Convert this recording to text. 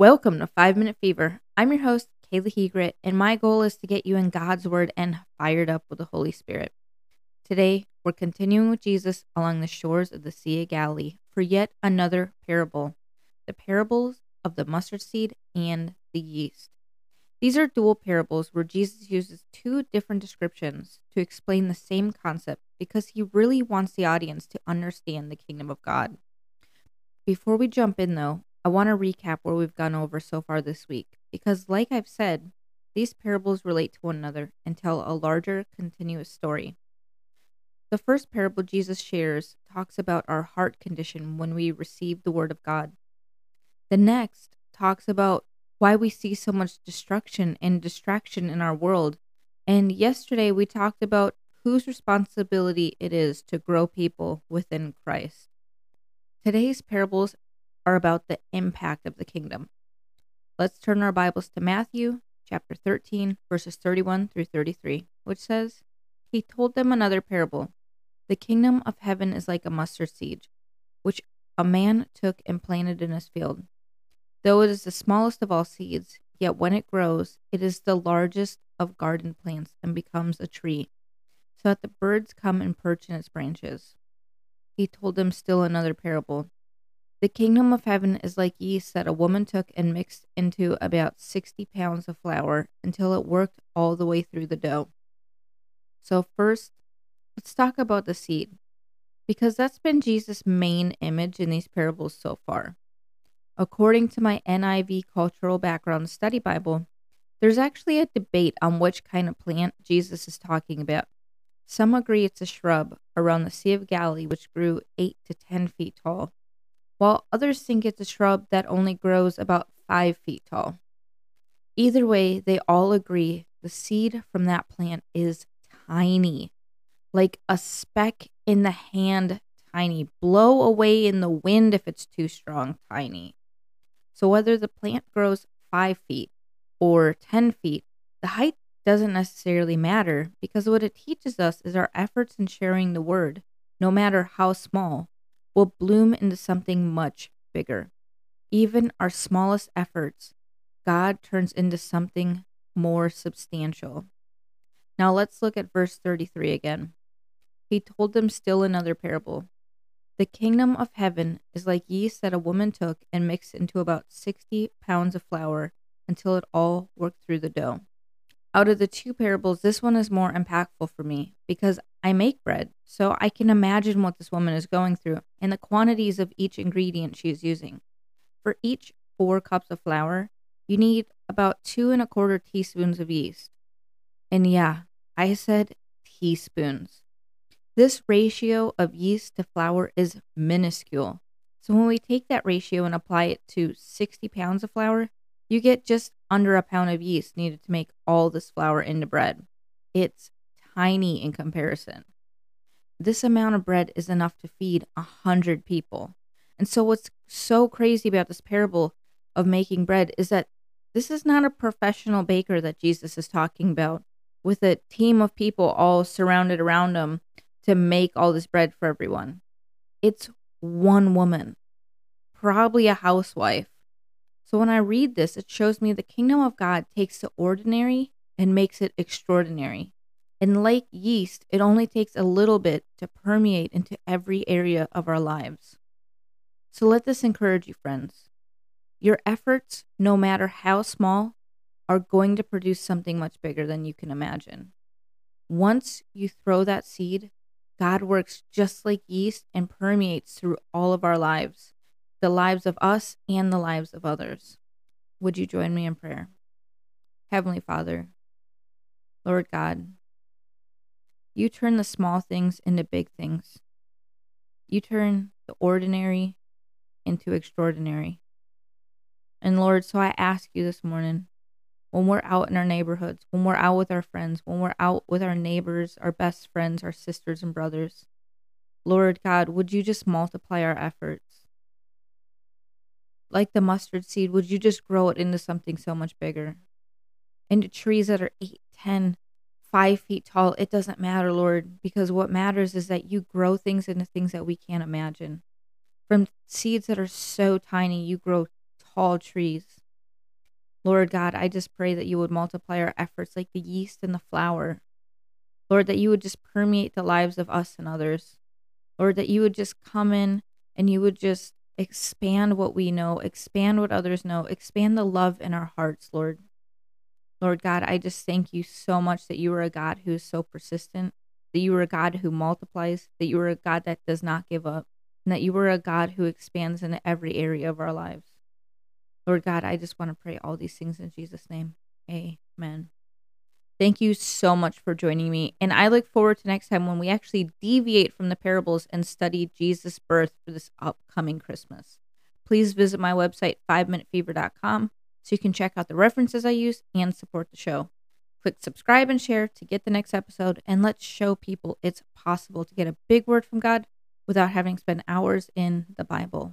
Welcome to Five Minute Fever. I'm your host, Kayla Hegret, and my goal is to get you in God's Word and fired up with the Holy Spirit. Today, we're continuing with Jesus along the shores of the Sea of Galilee for yet another parable the parables of the mustard seed and the yeast. These are dual parables where Jesus uses two different descriptions to explain the same concept because he really wants the audience to understand the kingdom of God. Before we jump in, though, I want to recap what we've gone over so far this week because, like I've said, these parables relate to one another and tell a larger, continuous story. The first parable Jesus shares talks about our heart condition when we receive the Word of God. The next talks about why we see so much destruction and distraction in our world. And yesterday we talked about whose responsibility it is to grow people within Christ. Today's parables are about the impact of the kingdom. Let's turn our Bibles to Matthew chapter 13, verses 31 through 33, which says, He told them another parable. The kingdom of heaven is like a mustard seed, which a man took and planted in his field. Though it is the smallest of all seeds, yet when it grows, it is the largest of garden plants and becomes a tree, so that the birds come and perch in its branches. He told them still another parable. The kingdom of heaven is like yeast that a woman took and mixed into about 60 pounds of flour until it worked all the way through the dough. So, first, let's talk about the seed, because that's been Jesus' main image in these parables so far. According to my NIV Cultural Background Study Bible, there's actually a debate on which kind of plant Jesus is talking about. Some agree it's a shrub around the Sea of Galilee which grew 8 to 10 feet tall, while others think it's a shrub that only grows about 5 feet tall. Either way, they all agree the seed from that plant is tiny, like a speck in the hand, tiny, blow away in the wind if it's too strong, tiny. So whether the plant grows five feet or 10 feet, the height doesn't necessarily matter because what it teaches us is our efforts in sharing the word, no matter how small, will bloom into something much bigger. Even our smallest efforts, God turns into something more substantial. Now let's look at verse 33 again. He told them still another parable. The kingdom of heaven is like yeast that a woman took and mixed into about 60 pounds of flour until it all worked through the dough. Out of the two parables, this one is more impactful for me because I make bread, so I can imagine what this woman is going through and the quantities of each ingredient she is using. For each four cups of flour, you need about two and a quarter teaspoons of yeast. And yeah, I said teaspoons. This ratio of yeast to flour is minuscule. So when we take that ratio and apply it to 60 pounds of flour, you get just under a pound of yeast needed to make all this flour into bread. It's tiny in comparison. This amount of bread is enough to feed a hundred people. And so what's so crazy about this parable of making bread is that this is not a professional baker that Jesus is talking about with a team of people all surrounded around him to make all this bread for everyone. It's one woman, probably a housewife. So when I read this, it shows me the kingdom of God takes the ordinary and makes it extraordinary. And like yeast, it only takes a little bit to permeate into every area of our lives. So let this encourage you, friends. Your efforts, no matter how small, are going to produce something much bigger than you can imagine. Once you throw that seed, God works just like yeast and permeates through all of our lives, the lives of us and the lives of others. Would you join me in prayer? Heavenly Father, Lord God, you turn the small things into big things. You turn the ordinary into extraordinary. And Lord, so I ask you this morning when we're out in our neighborhoods, when we're out with our friends, when we're out with our neighbors, our best friends, our sisters and brothers. Lord God, would you just multiply our efforts? Like the mustard seed, would you just grow it into something so much bigger? Into trees that are 8, 10, 5 feet tall. It doesn't matter, Lord, because what matters is that you grow things into things that we can't imagine. From seeds that are so tiny, you grow tall trees Lord God, I just pray that you would multiply our efforts like the yeast in the flour. Lord, that you would just permeate the lives of us and others. Lord, that you would just come in and you would just expand what we know, expand what others know, expand the love in our hearts, Lord. Lord God, I just thank you so much that you are a God who is so persistent, that you are a God who multiplies, that you are a God that does not give up, and that you are a God who expands in every area of our lives. Lord God, I just want to pray all these things in Jesus' name. Amen. Thank you so much for joining me. And I look forward to next time when we actually deviate from the parables and study Jesus' birth for this upcoming Christmas. Please visit my website, 5minutefever.com, so you can check out the references I use and support the show. Click subscribe and share to get the next episode, and let's show people it's possible to get a big word from God without having spent hours in the Bible.